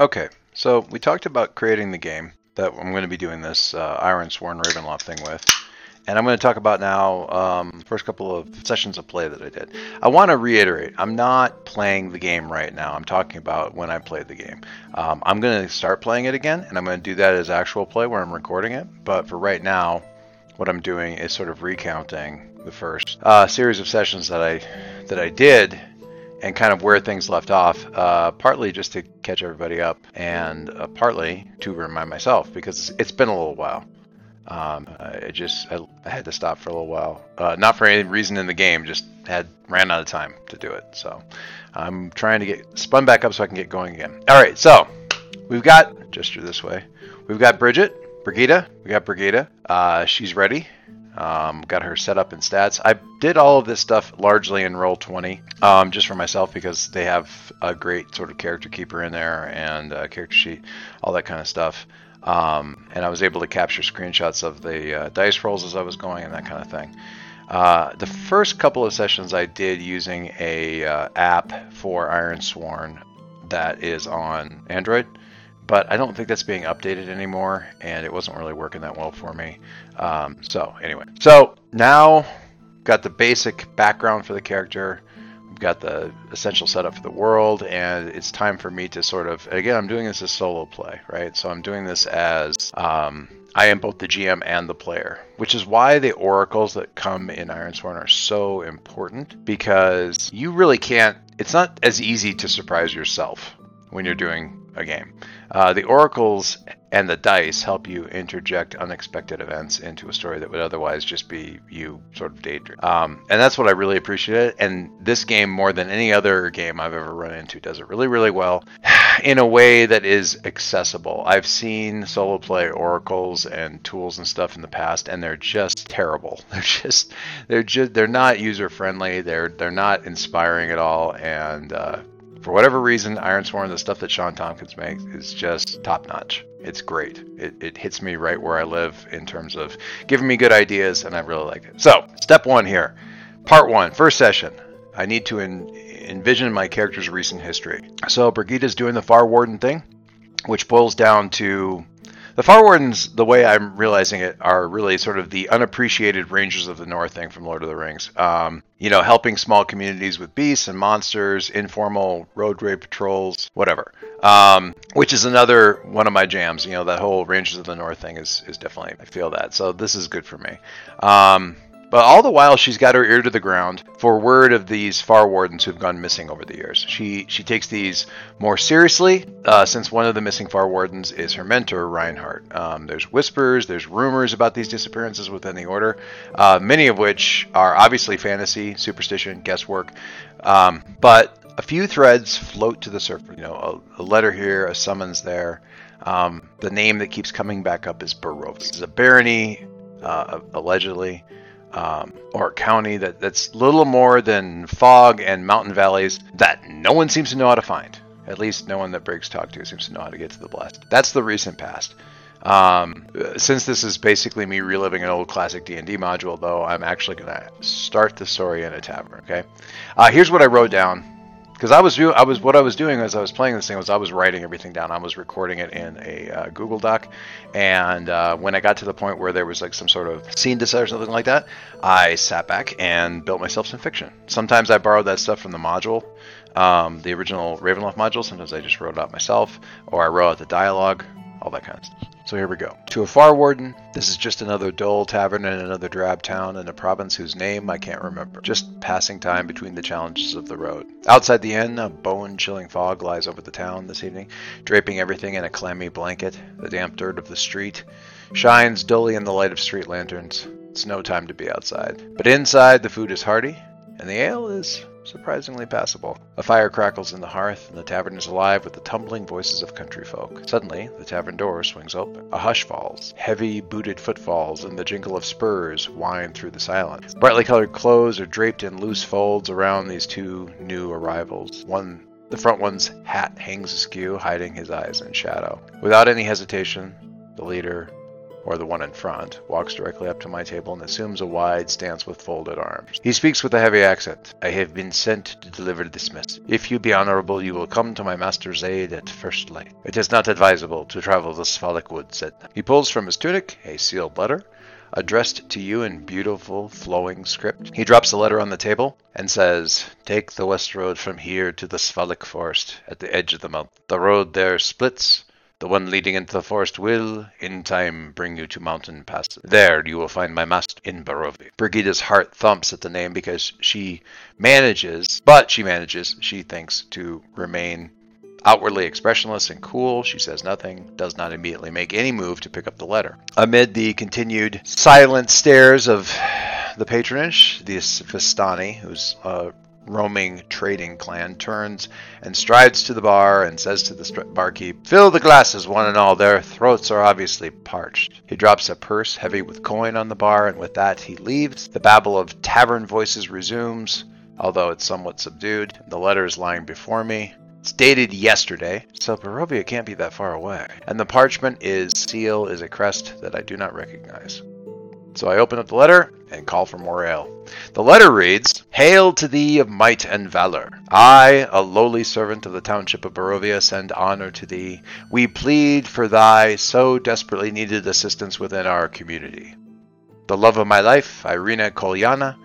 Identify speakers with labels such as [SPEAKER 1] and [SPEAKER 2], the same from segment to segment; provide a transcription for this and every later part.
[SPEAKER 1] Okay, so we talked about creating the game that I'm going to be doing this uh, Ironsworn Ravenloft thing with. And I'm going to talk about now um, first couple of sessions of play that I did. I want to reiterate, I'm not playing the game right now. I'm talking about when I played the game. Um, I'm going to start playing it again, and I'm going to do that as actual play where I'm recording it. But for right now, what I'm doing is sort of recounting the first uh, series of sessions that I that I did and kind of where things left off, uh, partly just to catch everybody up, and uh, partly to remind myself because it's been a little while. Um, I just I, I, had to stop for a little while, uh, not for any reason in the game, just had ran out of time to do it. So I'm trying to get spun back up so I can get going again. All right, so we've got gesture this way. We've got Bridget, Brigida. We got Brigida. Uh, she's ready. Um, got her set up in stats. I did all of this stuff largely in Roll20, um, just for myself because they have a great sort of character keeper in there and character sheet, all that kind of stuff. Um, and I was able to capture screenshots of the uh, dice rolls as I was going and that kind of thing. Uh, the first couple of sessions I did using a uh, app for Ironsworn that is on Android, but I don't think that's being updated anymore, and it wasn't really working that well for me. Um, so anyway, so now got the basic background for the character We've got the essential setup for the world, and it's time for me to sort of again, I'm doing this as solo play, right? So I'm doing this as um, I am both the GM and the player, which is why the oracles that come in Ironsworn are so important because you really can't. It's not as easy to surprise yourself when you're doing a game. Uh, the oracles and the dice help you interject unexpected events into a story that would otherwise just be you sort of daydream. Um, and that's what I really appreciate. And this game, more than any other game I've ever run into, does it really, really well in a way that is accessible. I've seen solo play oracles and tools and stuff in the past, and they're just terrible. They're just, they're just, they're not user friendly. They're, they're not inspiring at all. And uh, for whatever reason, Ironsworn, the stuff that Shawn Tompkins makes, is just top notch. It's great. It, it hits me right where I live in terms of giving me good ideas, and I really like it. So, step one here, part one, first session. I need to en- envision my character's recent history. So, Brigida's doing the Far Warden thing, which boils down to the Far Wardens, the way I'm realizing it, are really sort of the unappreciated Rangers of the North thing from Lord of the Rings. Um, you know, helping small communities with beasts and monsters, informal road raid patrols, whatever. Um, which is another one of my jams. You know, that whole Rangers of the North thing is, is definitely, I feel that. So this is good for me. Um, but all the while, she's got her ear to the ground for word of these far wardens who've gone missing over the years. She she takes these more seriously, uh, since one of the missing far wardens is her mentor, Reinhardt. Um, there's whispers, there's rumors about these disappearances within the order, uh, many of which are obviously fantasy, superstition, guesswork. Um, but a few threads float to the surface. You know, a, a letter here, a summons there. Um, the name that keeps coming back up is Barovia. It's a barony, uh, allegedly um, or county that, that's little more than fog and mountain valleys that no one seems to know how to find. At least no one that Briggs talked to seems to know how to get to the blast. That's the recent past. Um, since this is basically me reliving an old classic D&D module, though, I'm actually going to start the story in a tavern. Okay, uh, here's what I wrote down because I was I was what I was doing as I was playing this thing was I was writing everything down. I was recording it in a uh, Google Doc, and uh, when I got to the point where there was like some sort of scene design or something like that, I sat back and built myself some fiction. Sometimes I borrowed that stuff from the module, um, the original Ravenloft module. Sometimes I just wrote it out myself, or I wrote out the dialogue, all that kind of stuff. So here we go. To a far warden, this is just another dull tavern in another drab town in a province whose name I can't remember. Just passing time between the challenges of the road. Outside the inn, a bone-chilling fog lies over the town this evening, draping everything in a clammy blanket. The damp dirt of the street shines dully in the light of street lanterns. It's no time to be outside. But inside, the food is hearty, and the ale is surprisingly passable. A fire crackles in the hearth, and the tavern is alive with the tumbling voices of country folk. Suddenly, the tavern door swings open. A hush falls. Heavy booted footfalls and the jingle of spurs wind through the silence. Brightly colored clothes are draped in loose folds around these two new arrivals. One the front one's hat hangs askew, hiding his eyes in shadow. Without any hesitation, the leader or the one in front, walks directly up to my table and assumes a wide stance with folded arms. He speaks with a heavy accent. I have been sent to deliver this message. If you be honorable, you will come to my master's aid at first light. It is not advisable to travel the Svalich wood, said. He pulls from his tunic a sealed letter addressed to you in beautiful flowing script. He drops the letter on the table and says, Take the west road from here to the Svalich forest at the edge of the mountain. The road there splits. The one leading into the forest will, in time, bring you to mountain passes. There you will find my master in Barovia. Brigida's heart thumps at the name because she manages, but she manages, she thinks, to remain Outwardly expressionless and cool, she says nothing, does not immediately make any move to pick up the letter. Amid the continued silent stares of the patronage, the Vistani, who's a roaming trading clan, turns and strides to the bar and says to the barkeep, Fill the glasses, one and all, their throats are obviously parched. He drops a purse heavy with coin on the bar, and with that he leaves. The babble of tavern voices resumes, although it's somewhat subdued. The letter is lying before me. It's dated yesterday, so Barovia can't be that far away. And the parchment is seal is a crest that I do not recognize. So I open up the letter and call for more ale. The letter reads, Hail to thee of might and valor. I, a lowly servant of the township of Barovia, send honor to thee. We plead for thy so desperately needed assistance within our community. The love of my life, Irina Kolyana,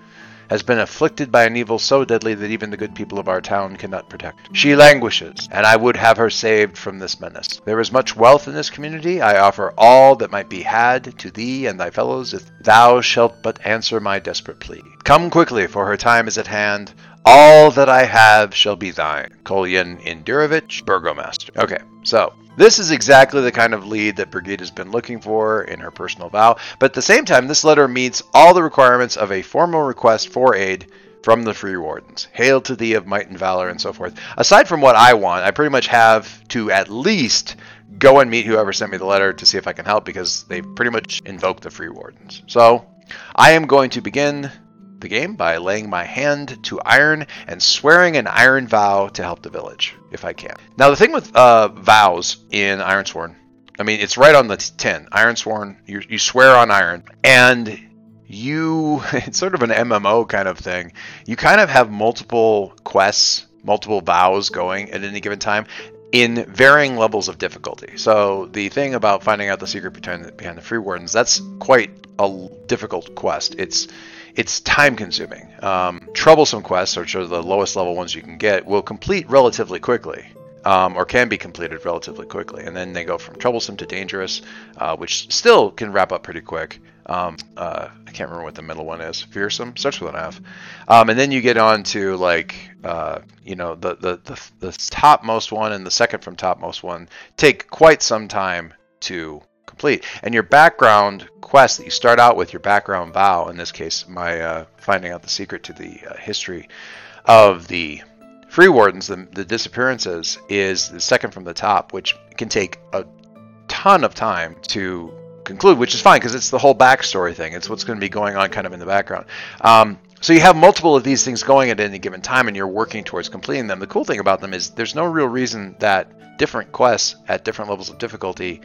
[SPEAKER 1] has been afflicted by an evil so deadly that even the good people of our town cannot protect. She languishes, and I would have her saved from this menace. There is much wealth in this community. I offer all that might be had to thee and thy fellows if thou shalt but answer my desperate plea. Come quickly, for her time is at hand. All that I have shall be thine. Kolyan Indirovich, Burgomaster. Okay, so this is exactly the kind of lead that Brigida has been looking for in her personal vow, but at the same time, this letter meets all the requirements of a formal request for aid from the Free Wardens. Hail to thee of might and valor, and so forth. Aside from what I want, I pretty much have to at least go and meet whoever sent me the letter to see if I can help because they pretty much invoked the Free Wardens. So I am going to begin the game by laying my hand to iron and swearing an iron vow to help the village, if I can. Now, the thing with uh, vows in Ironsworn, I mean, it's right on the tin. Ironsworn, you, you swear on iron, and you, it's sort of an MMO kind of thing. You kind of have multiple quests, multiple vows going at any given time in varying levels of difficulty. So the thing about finding out the secret behind the, behind the free wardens, that's quite a difficult quest. It's it's time consuming. Um, troublesome quests, which are the lowest level ones you can get, will complete relatively quickly. Um, or can be completed relatively quickly. And then they go from troublesome to dangerous, uh, which still can wrap up pretty quick. Um, uh, I can't remember what the middle one is. Fearsome starts with an F. Um, and then you get on to like, uh, you know, the, the the the topmost one and the second from topmost one take quite some time to complete. And your background quest that you start out with, your background vow, in this case, my uh, finding out the secret to the uh, history of the free wardens, the, the disappearances, is the second from the top, which can take a ton of time to conclude, which is fine because it's the whole backstory thing. It's what's going to be going on kind of in the background. Um, so you have multiple of these things going at any given time, and you're working towards completing them. The cool thing about them is there's no real reason that different quests at different levels of difficulty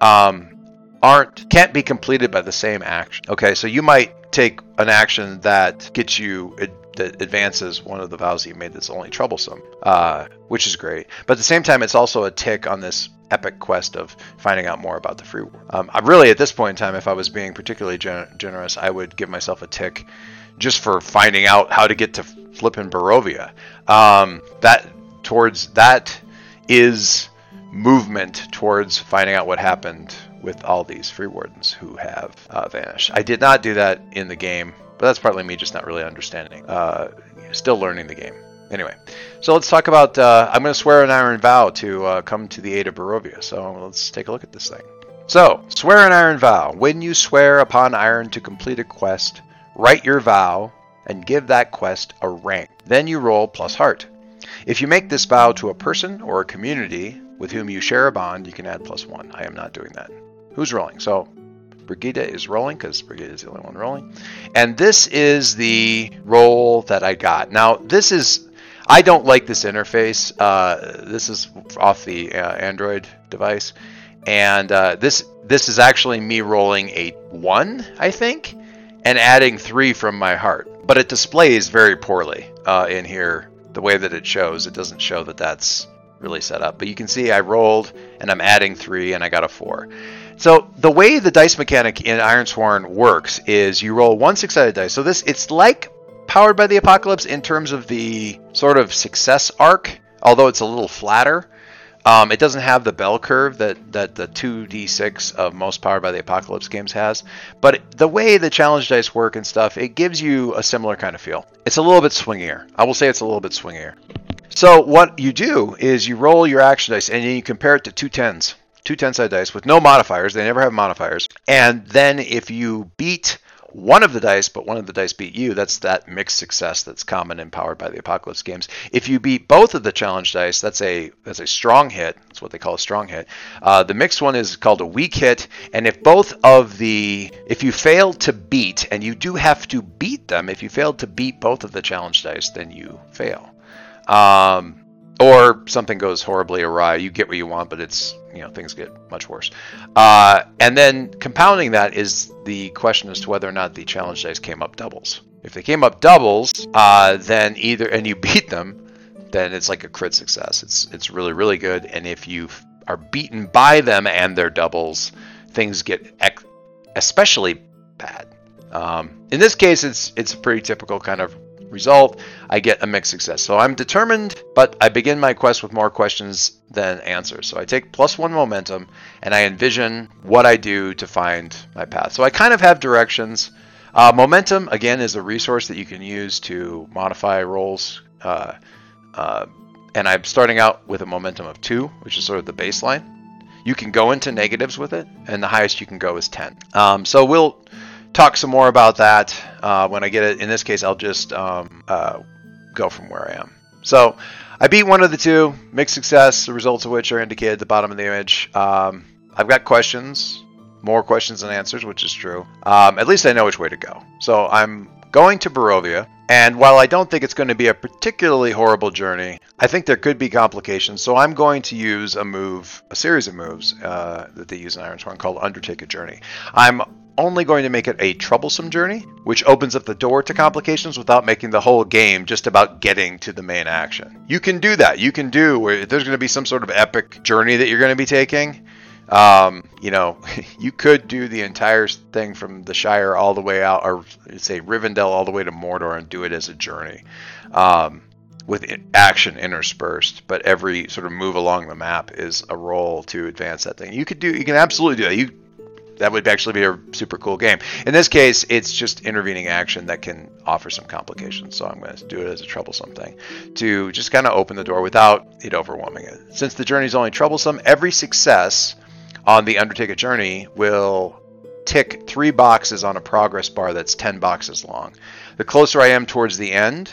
[SPEAKER 1] um, aren't can't be completed by the same action. Okay, so you might take an action that gets you that advances one of the vows that you made that's only troublesome, uh, which is great. But at the same time, it's also a tick on this epic quest of finding out more about the free world. Um, I really, at this point in time, if I was being particularly gen- generous, I would give myself a tick just for finding out how to get to flipping Barovia. Um, that towards that is movement towards finding out what happened with all these free wardens who have uh, vanished. I did not do that in the game, but that's partly me just not really understanding. Uh, still learning the game. Anyway, so let's talk about. Uh, I'm going to swear an iron vow to uh, come to the aid of Barovia. So let's take a look at this thing. So, swear an iron vow. When you swear upon iron to complete a quest, write your vow and give that quest a rank. Then you roll plus heart. If you make this vow to a person or a community with whom you share a bond, you can add plus one. I am not doing that. Who's rolling? So Brigida is rolling because Brigida is the only one rolling. And this is the roll that I got. Now, this is, I don't like this interface. Uh, this is off the uh, Android device. and uh, this this is actually me rolling a one, I think, and adding three from my heart. But it displays very poorly uh, in here. The way that it shows, it doesn't show that that's really set up. But you can see I rolled and I'm adding three and I got a four. So the way the dice mechanic in Ironsworn works is you roll one six-sided dice. So this it's like Powered by the Apocalypse in terms of the sort of success arc, although it's a little flatter. Um, it doesn't have the bell curve that, that the 2d6 of most Powered by the Apocalypse games has. But the way the challenge dice work and stuff, it gives you a similar kind of feel. It's a little bit swingier. I will say it's a little bit swingier. So what you do is you roll your action dice and then you compare it to two tens, two 10 side dice with no modifiers. They never have modifiers. And then if you beat one of the dice, but one of the dice beat you, that's that mixed success that's common in Powered by the Apocalypse games. If you beat both of the challenge dice, that's a that's a strong hit. That's what they call a strong hit. Uh, the mixed one is called a weak hit, and if both of the if you fail to beat, and you do have to beat them, if you failed to beat both of the challenge dice, then you fail. Um, or something goes horribly awry. You get what you want, but it's you know things get much worse. Uh, and then compounding that is the question as to whether or not the challenge dice came up doubles. If they came up doubles, uh, then either and you beat them, then it's like a crit success. It's it's really really good. And if you are beaten by them and their doubles, things get ec- especially bad. Um, in this case, it's it's a pretty typical kind of result, I get a mixed success. So I'm determined, but I begin my quest with more questions than answers. So I take plus one momentum and I envision what I do to find my path. So I kind of have directions. Uh, momentum, again, is a resource that you can use to modify rolls. Uh, uh, and I'm starting out with a momentum of two, which is sort of the baseline. You can go into negatives with it, and the highest you can go is 10. Um, so we'll talk some more about that uh, when I get it. In this case, I'll just um, uh, go from where I am. So I beat one of the two, mixed success, the results of which are indicated at the bottom of the image. Um, I've got questions, more questions than answers, which is true. Um, at least I know which way to go. So I'm going to Barovia, and while I don't think it's going to be a particularly horrible journey, I think there could be complications. So I'm going to use a move, a series of moves uh, that they use in Ironsworn called Undertake a Journey. I'm only going to make it a troublesome journey, which opens up the door to complications without making the whole game just about getting to the main action. You can do that. You can do where there's going to be some sort of epic journey that you're going to be taking. Um, you know, you could do the entire thing from the Shire all the way out, or say Rivendell all the way to Mordor, and do it as a journey. Um, with action interspersed, but every sort of move along the map is a roll to advance that thing. You could do, you can absolutely do that. You that would actually be a super cool game. In this case, it's just intervening action that can offer some complications. So I'm going to do it as a troublesome thing to just kind of open the door without it overwhelming it. Since the journey is only troublesome, every success on the Undertake a Journey will tick three boxes on a progress bar that's 10 boxes long. The closer I am towards the end,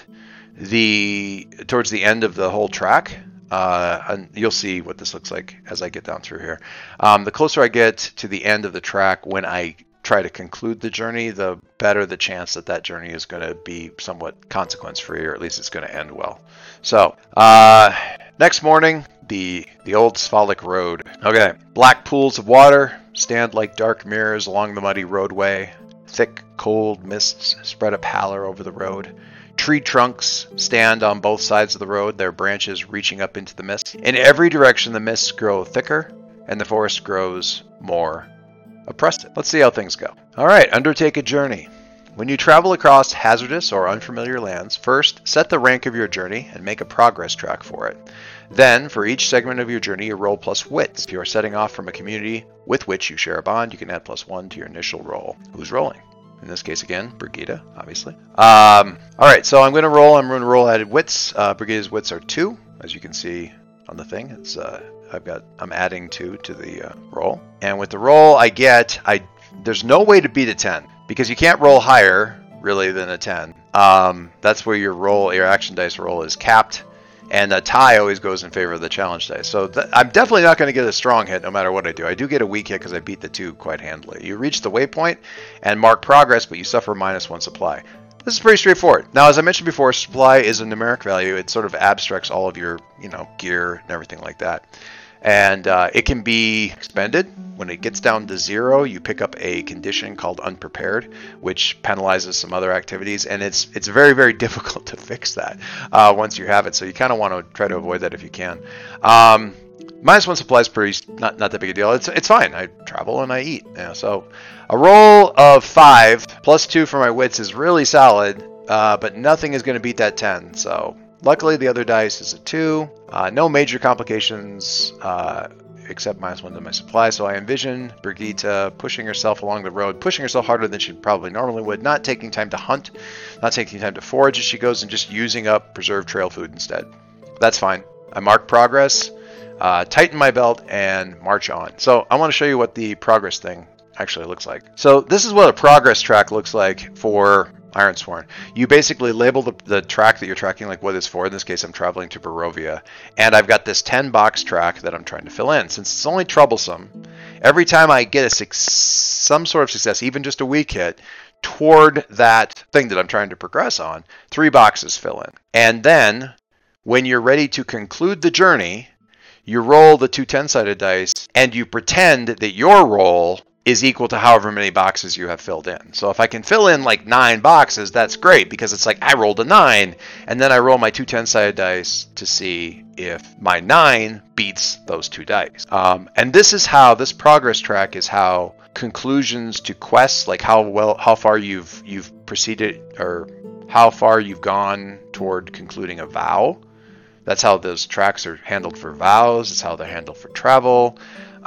[SPEAKER 1] the towards the end of the whole track, uh, and you'll see what this looks like as I get down through here. Um, the closer I get to the end of the track when I try to conclude the journey, the better the chance that that journey is going to be somewhat consequence free, or at least it's going to end well. So, uh, next morning, the the old Svalich road. Okay, black pools of water stand like dark mirrors along the muddy roadway. Thick, cold mists spread a pallor over the road. Tree trunks stand on both sides of the road, their branches reaching up into the mist. In every direction, the mists grow thicker and the forest grows more oppressive. Let's see how things go. All right, undertake a journey. When you travel across hazardous or unfamiliar lands, first set the rank of your journey and make a progress track for it. Then, for each segment of your journey, you roll plus wits. If you are setting off from a community with which you share a bond, you can add plus one to your initial roll. Who's rolling? In this case, again, Brigida, obviously. Um, all right, so I'm going to roll. I'm going to roll added wits. Uh, Brigida's wits are two, as you can see on the thing. It's uh, I've got I'm adding two to the uh, roll, and with the roll I get I there's no way to beat a ten because you can't roll higher really than a ten. Um, that's where your roll, your action dice roll is capped and a tie always goes in favor of the challenge dice. So th- I'm definitely not going to get a strong hit no matter what I do. I do get a weak hit because I beat the two quite handily. You reach the waypoint and mark progress, but you suffer minus one supply. This is pretty straightforward. Now, as I mentioned before, supply is a numeric value. It sort of abstracts all of your, you know, gear and everything like that. And uh, it can be expended. When it gets down to zero, you pick up a condition called unprepared, which penalizes some other activities, and it's it's very very difficult to fix that uh, once you have it. So you kind of want to try to avoid that if you can. Um, minus one supply is pretty not not that big a deal. It's it's fine. I travel and I eat. Yeah, so a roll of five plus two for my wits is really solid, uh, but nothing is going to beat that ten. So luckily the other dice is a two. Uh, no major complications. Uh, except minus one to my supply. So I envision Brigitte pushing herself along the road, pushing herself harder than she probably normally would, not taking time to hunt, not taking time to forage as she goes, and just using up preserved trail food instead. That's fine. I mark progress, uh, tighten my belt, and march on. So I want to show you what the progress thing actually looks like. So this is what a progress track looks like for Ironsworn. You basically label the, the track that you're tracking, like what it's for. In this case, I'm traveling to Barovia, and I've got this 10 box track that I'm trying to fill in. Since it's only troublesome, every time I get a some sort of success, even just a weak hit, toward that thing that I'm trying to progress on, three boxes fill in. And then, when you're ready to conclude the journey, you roll the two 10 sided dice and you pretend that your roll is equal to however many boxes you have filled in. So if I can fill in like nine boxes, that's great because it's like I rolled a nine and then I roll my two 10 sided dice to see if my nine beats those two dice. Um, and this is how this progress track is how conclusions to quests, like how well, how far you've, you've proceeded or how far you've gone toward concluding a vow. That's how those tracks are handled for vows. It's how they're handled for travel.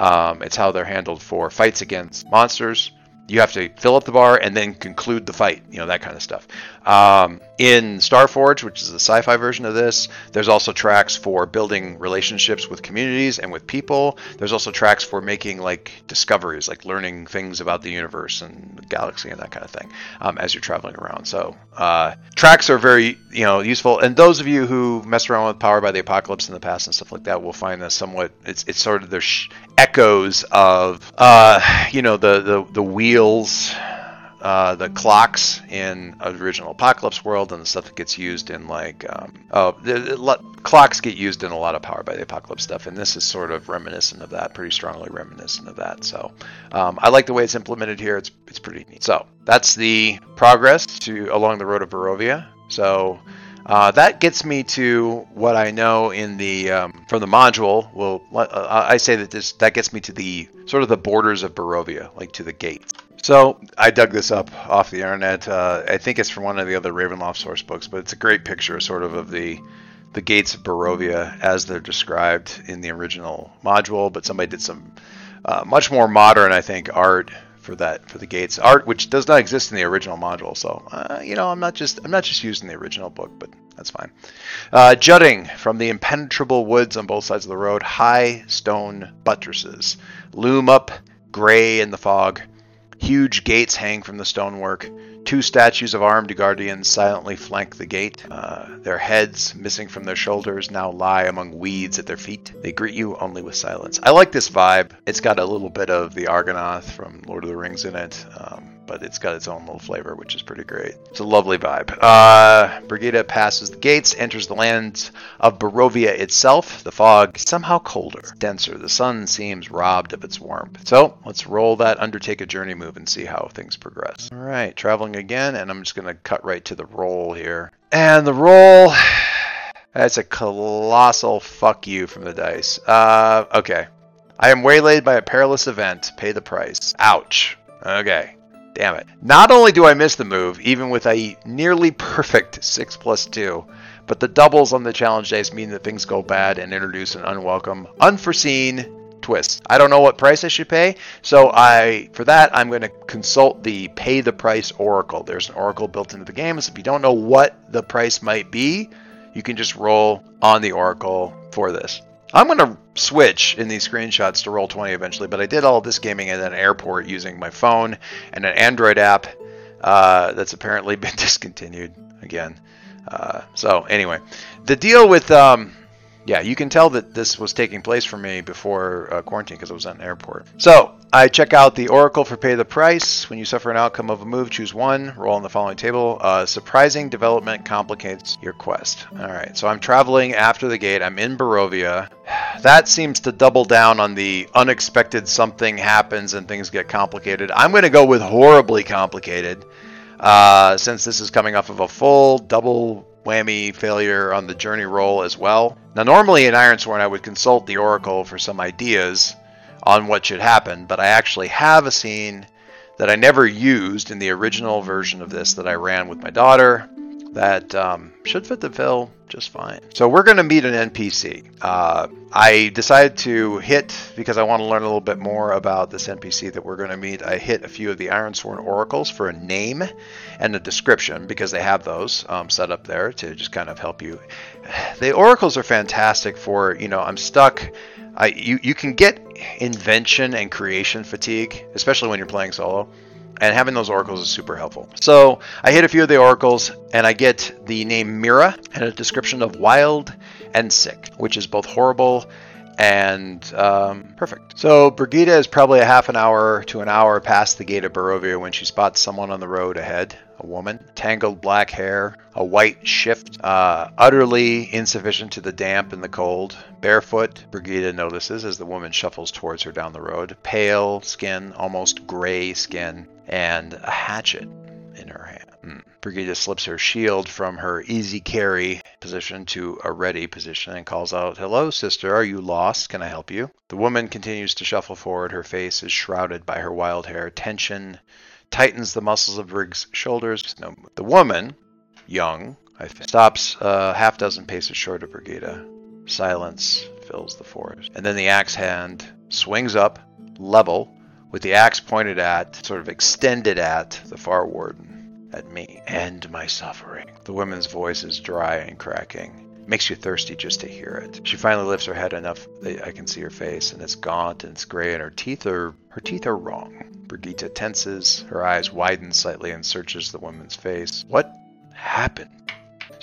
[SPEAKER 1] Um, it's how they're handled for fights against monsters. You have to fill up the bar and then conclude the fight, you know, that kind of stuff. Um, in Starforged, which is the sci fi version of this, there's also tracks for building relationships with communities and with people. There's also tracks for making like discoveries, like learning things about the universe and the galaxy and that kind of thing um, as you're traveling around. So, uh, tracks are very, you know, useful. And those of you who messed around with Power by the Apocalypse in the past and stuff like that will find this somewhat, it's, it's sort of the sh- echoes of, uh, you know, the, the, the wheels uh, the clocks in original Apocalypse World and the stuff that gets used in like um, oh the, the, clocks get used in a lot of Power by the Apocalypse stuff, and this is sort of reminiscent of that, pretty strongly reminiscent of that. So um, I like the way it's implemented here. It's it's pretty neat. So that's the progress to along the road of Barovia. So. Uh, that gets me to what I know in the um, from the module. Well, uh, I say that this that gets me to the sort of the borders of Barovia, like to the gates. So I dug this up off the internet. Uh, I think it's from one of the other Ravenloft source books, but it's a great picture, sort of, of the the gates of Barovia as they're described in the original module. But somebody did some uh, much more modern, I think, art for that for the gates art, which does not exist in the original module. So uh, you know, I'm not just I'm not just using the original book, but that's fine. Uh, jutting from the impenetrable woods on both sides of the road, high stone buttresses loom up, gray in the fog. Huge gates hang from the stonework. Two statues of armed guardians silently flank the gate. Uh, their heads, missing from their shoulders, now lie among weeds at their feet. They greet you only with silence. I like this vibe. It's got a little bit of the Argonath from Lord of the Rings in it. Um, but it's got its own little flavor, which is pretty great. It's a lovely vibe. Uh, Brigitte passes the gates, enters the lands of Barovia itself. The fog somehow colder, denser. The sun seems robbed of its warmth. So let's roll that undertake a journey move and see how things progress. All right, traveling again, and I'm just to cut right to the roll here. And the roll. That's a colossal fuck you from the dice. Uh, okay. I am waylaid by a perilous event. Pay the price. Ouch. Okay. Damn it. Not only do I miss the move, even with a nearly perfect 6 plus 2, but the doubles on the challenge dice mean that things go bad and introduce an unwelcome, unforeseen twist. I don't know what price I should pay, so I for that I'm going to consult the pay the price oracle. There's an oracle built into the game, so if you don't know what the price might be, you can just roll on the oracle for this. I'm going to switch in these screenshots to Roll20 eventually, but I did all this gaming at an airport using my phone and an Android app uh, that's apparently been discontinued again. Uh, so anyway, the deal with um, Yeah, you can tell that this was taking place for me before uh, quarantine because I was at an airport. So I check out the Oracle for Pay the Price. When you suffer an outcome of a move, choose one. Roll on the following table. Uh, surprising development complicates your quest. All right, so I'm traveling after the gate. I'm in Barovia. That seems to double down on the unexpected something happens and things get complicated. I'm going to go with horribly complicated. Uh, since this is coming off of a full double whammy failure on the journey roll as well. Now, normally in Ironsworn, I would consult the Oracle for some ideas on what should happen, but I actually have a scene that I never used in the original version of this that I ran with my daughter that um, should fit the bill just fine. So we're going to meet an NPC. Uh, I decided to hit, because I want to learn a little bit more about this NPC that we're going to meet, I hit a few of the Ironsworn Oracles for a name and a description, because they have those um, set up there to just kind of help you. The Oracles are fantastic for, you know, I'm stuck. I, you, you can get invention and creation fatigue, especially when you're playing solo and having those oracles is super helpful. So I hit a few of the oracles, and I get the name Mira and a description of wild and sick, which is both horrible and um, perfect. So Brigida is probably a half an hour to an hour past the gate of Barovia when she spots someone on the road ahead. A woman, tangled black hair, a white shift, uh, utterly insufficient to the damp and the cold. Barefoot, Brigida notices as the woman shuffles towards her down the road. Pale skin, almost gray skin, and a hatchet in her hand. Mm. Brigida slips her shield from her easy carry position to a ready position and calls out, Hello, sister, are you lost? Can I help you? The woman continues to shuffle forward. Her face is shrouded by her wild hair. Tension tightens the muscles of Brig's shoulders. No, the woman, young, I think, stops a half dozen paces short of Brigida. Silence fills the forest. And then the axe hand swings up, level, with the axe pointed at, sort of extended at, the far warden, at me. End my suffering. The woman's voice is dry and cracking. Makes you thirsty just to hear it. She finally lifts her head enough that I can see her face, and it's gaunt and it's gray, and her teeth are her teeth are wrong. Brigitte tenses, her eyes widen slightly, and searches the woman's face. What happened?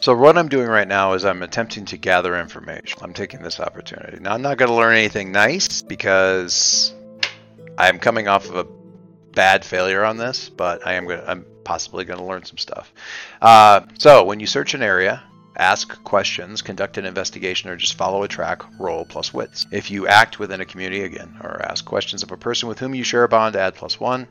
[SPEAKER 1] So what I'm doing right now is I'm attempting to gather information. I'm taking this opportunity. Now I'm not going to learn anything nice because I'm coming off of a bad failure on this, but I am going I'm possibly going to learn some stuff. Uh, so when you search an area, ask questions, conduct an investigation, or just follow a track, roll plus wits. If you act within a community again, or ask questions of a person with whom you share a bond, add plus one.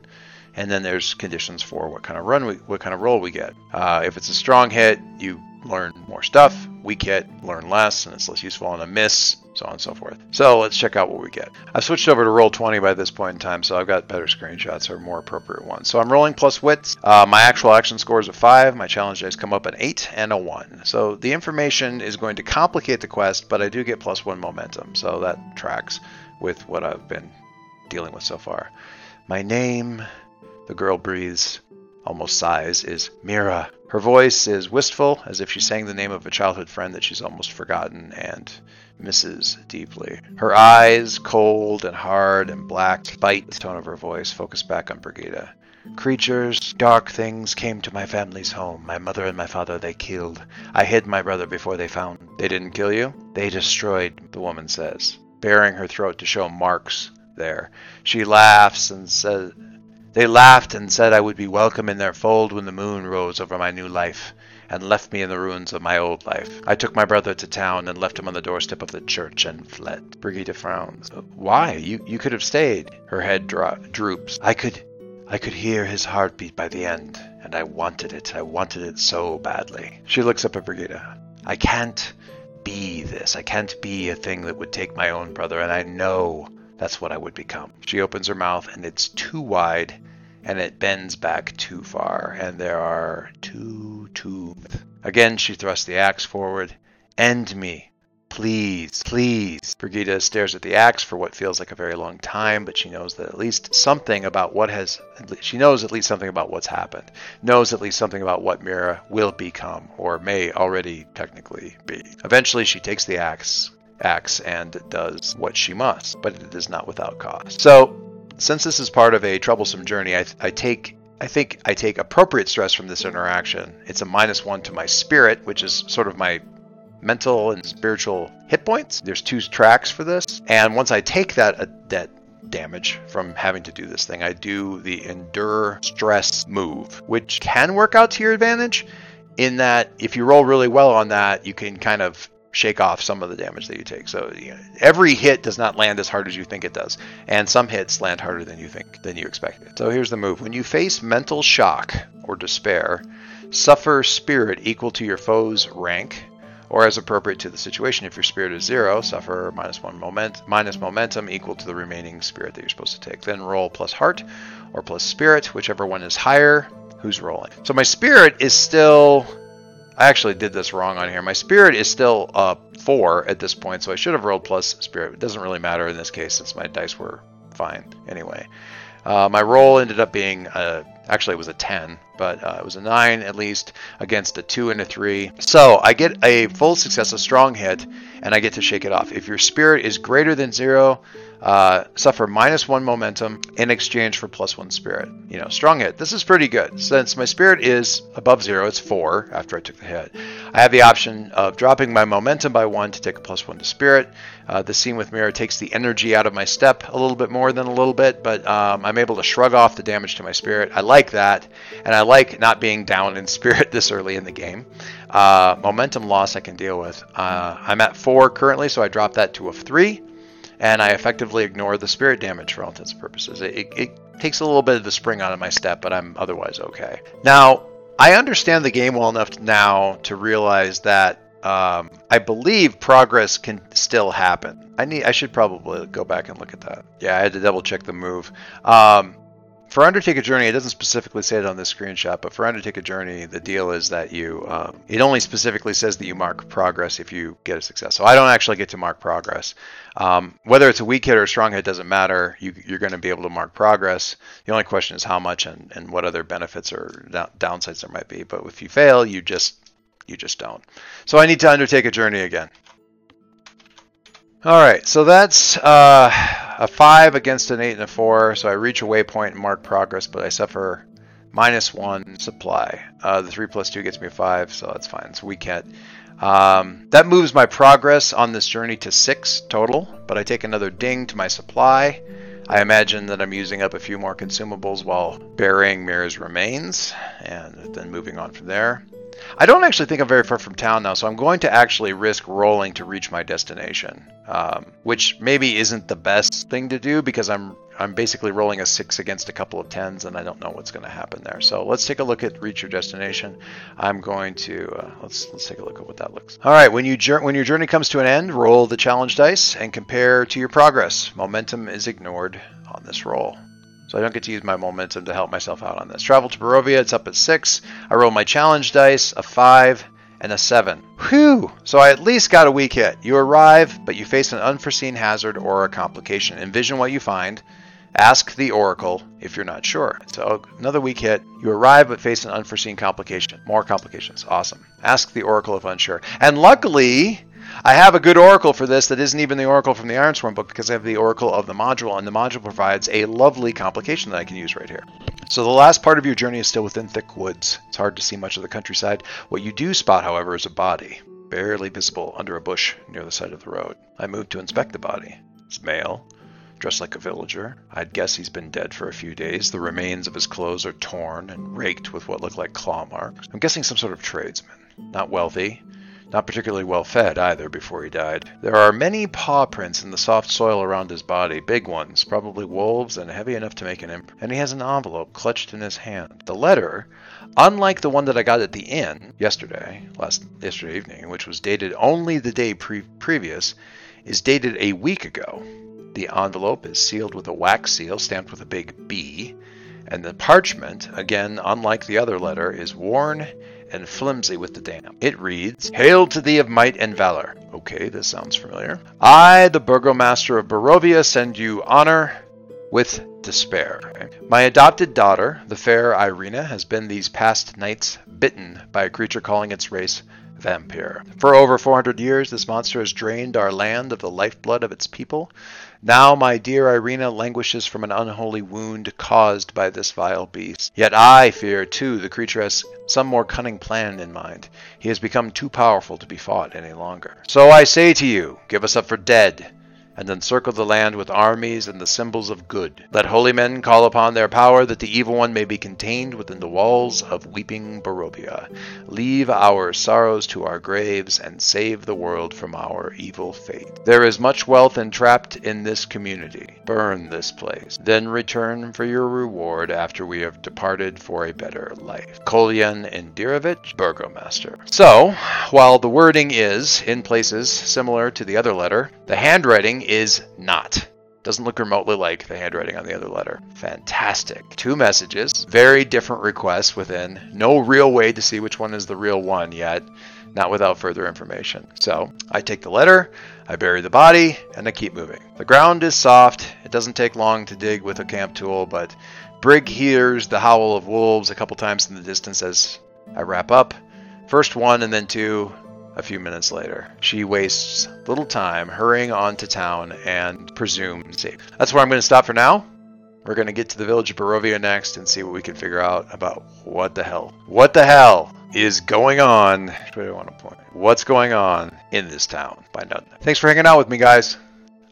[SPEAKER 1] And then there's conditions for what kind of run we, what kind of roll we get. Uh, if it's a strong hit, you learn more stuff. Weak hit, learn less, and it's less useful on a miss, so on and so forth. So let's check out what we get. I've switched over to Roll20 by this point in time, so I've got better screenshots or more appropriate ones. So I'm rolling plus wits. Uh, my actual action score is a 5. My challenge dice come up an 8 and a 1. So the information is going to complicate the quest, but I do get plus 1 momentum, so that tracks with what I've been dealing with so far. My name, the girl breathes, almost sighs, is Mira. Her voice is wistful, as if she sang the name of a childhood friend that she's almost forgotten and misses deeply. Her eyes, cold and hard and black, despite the tone of her voice, focus back on Brigida. Creatures, dark things came to my family's home. My mother and my father they killed. I hid my brother before they found. They didn't kill you? They destroyed, the woman says, baring her throat to show marks there. She laughs and says, they laughed and said I would be welcome in their fold when the moon rose over my new life, and left me in the ruins of my old life. I took my brother to town and left him on the doorstep of the church and fled. Brigida frowns. Why? You you could have stayed. Her head dro- droops. I could I could hear his heartbeat by the end, and I wanted it. I wanted it so badly. She looks up at Brigida. I can't be this. I can't be a thing that would take my own brother, and I know that's what I would become. She opens her mouth, and it's too wide, and it bends back too far, and there are two tubes. Again, she thrusts the axe forward. End me. Please, please. Brigida stares at the axe for what feels like a very long time, but she knows that at least something about what has. She knows at least something about what's happened. Knows at least something about what Mira will become, or may already technically be. Eventually, she takes the axe, axe and does what she must, but it is not without cost. So, since this is part of a troublesome journey, I, I take I think I take appropriate stress from this interaction. It's a minus one to my spirit, which is sort of my mental and spiritual hit points. There's two tracks for this, and once I take that uh, that damage from having to do this thing, I do the endure stress move, which can work out to your advantage. In that, if you roll really well on that, you can kind of shake off some of the damage that you take. So you know, every hit does not land as hard as you think it does, and some hits land harder than you think than you expected. So here's the move: when you face mental shock or despair, suffer spirit equal to your foe's rank or as appropriate to the situation. If your spirit is zero, suffer minus one moment, minus momentum equal to the remaining spirit that you're supposed to take. Then roll plus heart or plus spirit, whichever one is higher. Who's rolling? So my spirit is still. I actually did this wrong on here. My spirit is still uh, four at this point, so I should have rolled plus spirit. It doesn't really matter in this case since my dice were fine anyway. Uh, my roll ended up being a Actually, it was a 10, but uh, it was a 9 at least against a 2 and a 3. So I get a full success, a strong hit, and I get to shake it off. If your spirit is greater than 0, uh, suffer minus one momentum in exchange for plus one spirit. You know, strong hit. This is pretty good. Since my spirit is above zero, it's four after I took the hit. I have the option of dropping my momentum by one to take a plus one to spirit. Uh, the scene with Mira takes the energy out of my step a little bit more than a little bit, but um, I'm able to shrug off the damage to my spirit. I like that, and I like not being down in spirit this early in the game. Uh, momentum loss I can deal with. Uh, I'm at four currently, so I drop that to a three and I effectively ignore the spirit damage for all intents and purposes. It, it, it, takes a little bit of the spring out of my step, but I'm otherwise okay. Now, I understand the game well enough now to realize that um, I believe progress can still happen. I need. I should probably go back and look at that. Yeah, I had to double check the move. Um, for Undertake a Journey, it doesn't specifically say it on this screenshot, but for Undertake a Journey, the deal is that you, um, it only specifically says that you mark progress if you get a success. So I don't actually get to mark progress. Um, whether it's a weak hit or a strong hit doesn't matter. You, are going to be able to mark progress. The only question is how much and, and what other benefits or downsides there might be. But if you fail, you just you just don't. So I need to undertake a journey again. All right, so that's uh, a 5 against an 8 and a 4. So I reach a waypoint and mark progress, but I suffer minus 1 supply. Uh, the 3 plus 2 gets me a 5, so that's fine. It's weak hit. Um, that moves my progress on this journey to 6 total, but I take another ding to my supply. I imagine that I'm using up a few more consumables while burying Mira's remains, and then moving on from there. I don't actually think I'm very far from town now, so I'm going to actually risk rolling to reach my destination, um, which maybe isn't the best thing to do because I'm I'm basically rolling a six against a couple of tens, and I don't know what's going to happen there. So let's take a look at reach your destination. I'm going to uh, let's let's take a look at what that looks. All right, when you when your journey comes to an end, roll the challenge dice and compare to your progress. Momentum is ignored on this roll. So I don't get to use my momentum to help myself out on this. Travel to Barovia, it's up at 6. I roll my challenge dice, a 5 and a 7. Whew! So I at least got a weak hit. You arrive, but you face an unforeseen hazard or a complication. Envision what you find. Ask the Oracle if you're not sure. So another weak hit. You arrive but face an unforeseen complication. More complications. Awesome. Ask the Oracle if unsure. And luckily, I have a good oracle for this that isn't even the oracle from the Ironsworn book because I have the oracle of the module, and the module provides a lovely complication that I can use right here. So the last part of your journey is still within thick woods. It's hard to see much of the countryside. What you do spot, however, is a body, barely visible under a bush near the side of the road. I move to inspect the body. It's male, dressed like a villager. I'd guess he's been dead for a few days. The remains of his clothes are torn and raked with what look like claw marks. I'm guessing some sort of tradesman. Not wealthy, not particularly well fed either before he died. There are many paw prints in the soft soil around his body, big ones, probably wolves and heavy enough to make an imprint. And he has an envelope clutched in his hand. The letter, unlike the one that I got at the inn yesterday, last yesterday evening, which was dated only the day pre- previous, is dated a week ago. The envelope is sealed with a wax seal stamped with a big B, and the parchment, again unlike the other letter, is worn and flimsy with the damp. It reads, Hail to thee of might and valor. Okay, this sounds familiar. I, the burgomaster of Barovia, send you honor with despair. Okay. My adopted daughter, the fair Irina, has been these past nights bitten by a creature calling its race vampire. For over 400 years, this monster has drained our land of the lifeblood of its people Now my dear Irina languishes from an unholy wound caused by this vile beast. Yet I fear, too, the creature has some more cunning plan in mind. He has become too powerful to be fought any longer. So I say to you, give us up for dead and encircle the land with armies and the symbols of good. Let holy men call upon their power that the evil one may be contained within the walls of weeping Barovia. Leave our sorrows to our graves and save the world from our evil fate. There is much wealth entrapped in this community. Burn this place, then return for your reward after we have departed for a better life. Kolyan Indirovich, Burgomaster. So, while the wording is, in places, similar to the other letter, the handwriting is not. Doesn't look remotely like the handwriting on the other letter. Fantastic. Two messages, very different requests within. No real way to see which one is the real one yet, not without further information. So I take the letter, I bury the body, and I keep moving. The ground is soft. It doesn't take long to dig with a camp tool, but Brig hears the howl of wolves a couple times in the distance as I wrap up. First one and then two, a few minutes later. She wastes little time hurrying on to town and presumes safe. That's where I'm going to stop for now. We're going to get to the village of Barovia next and see what we can figure out about what the hell. What the hell is going on? What do I want to point? What's going on in this town? Find out. Thanks for hanging out with me, guys.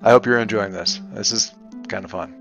[SPEAKER 1] I hope you're enjoying this. This is kind of fun.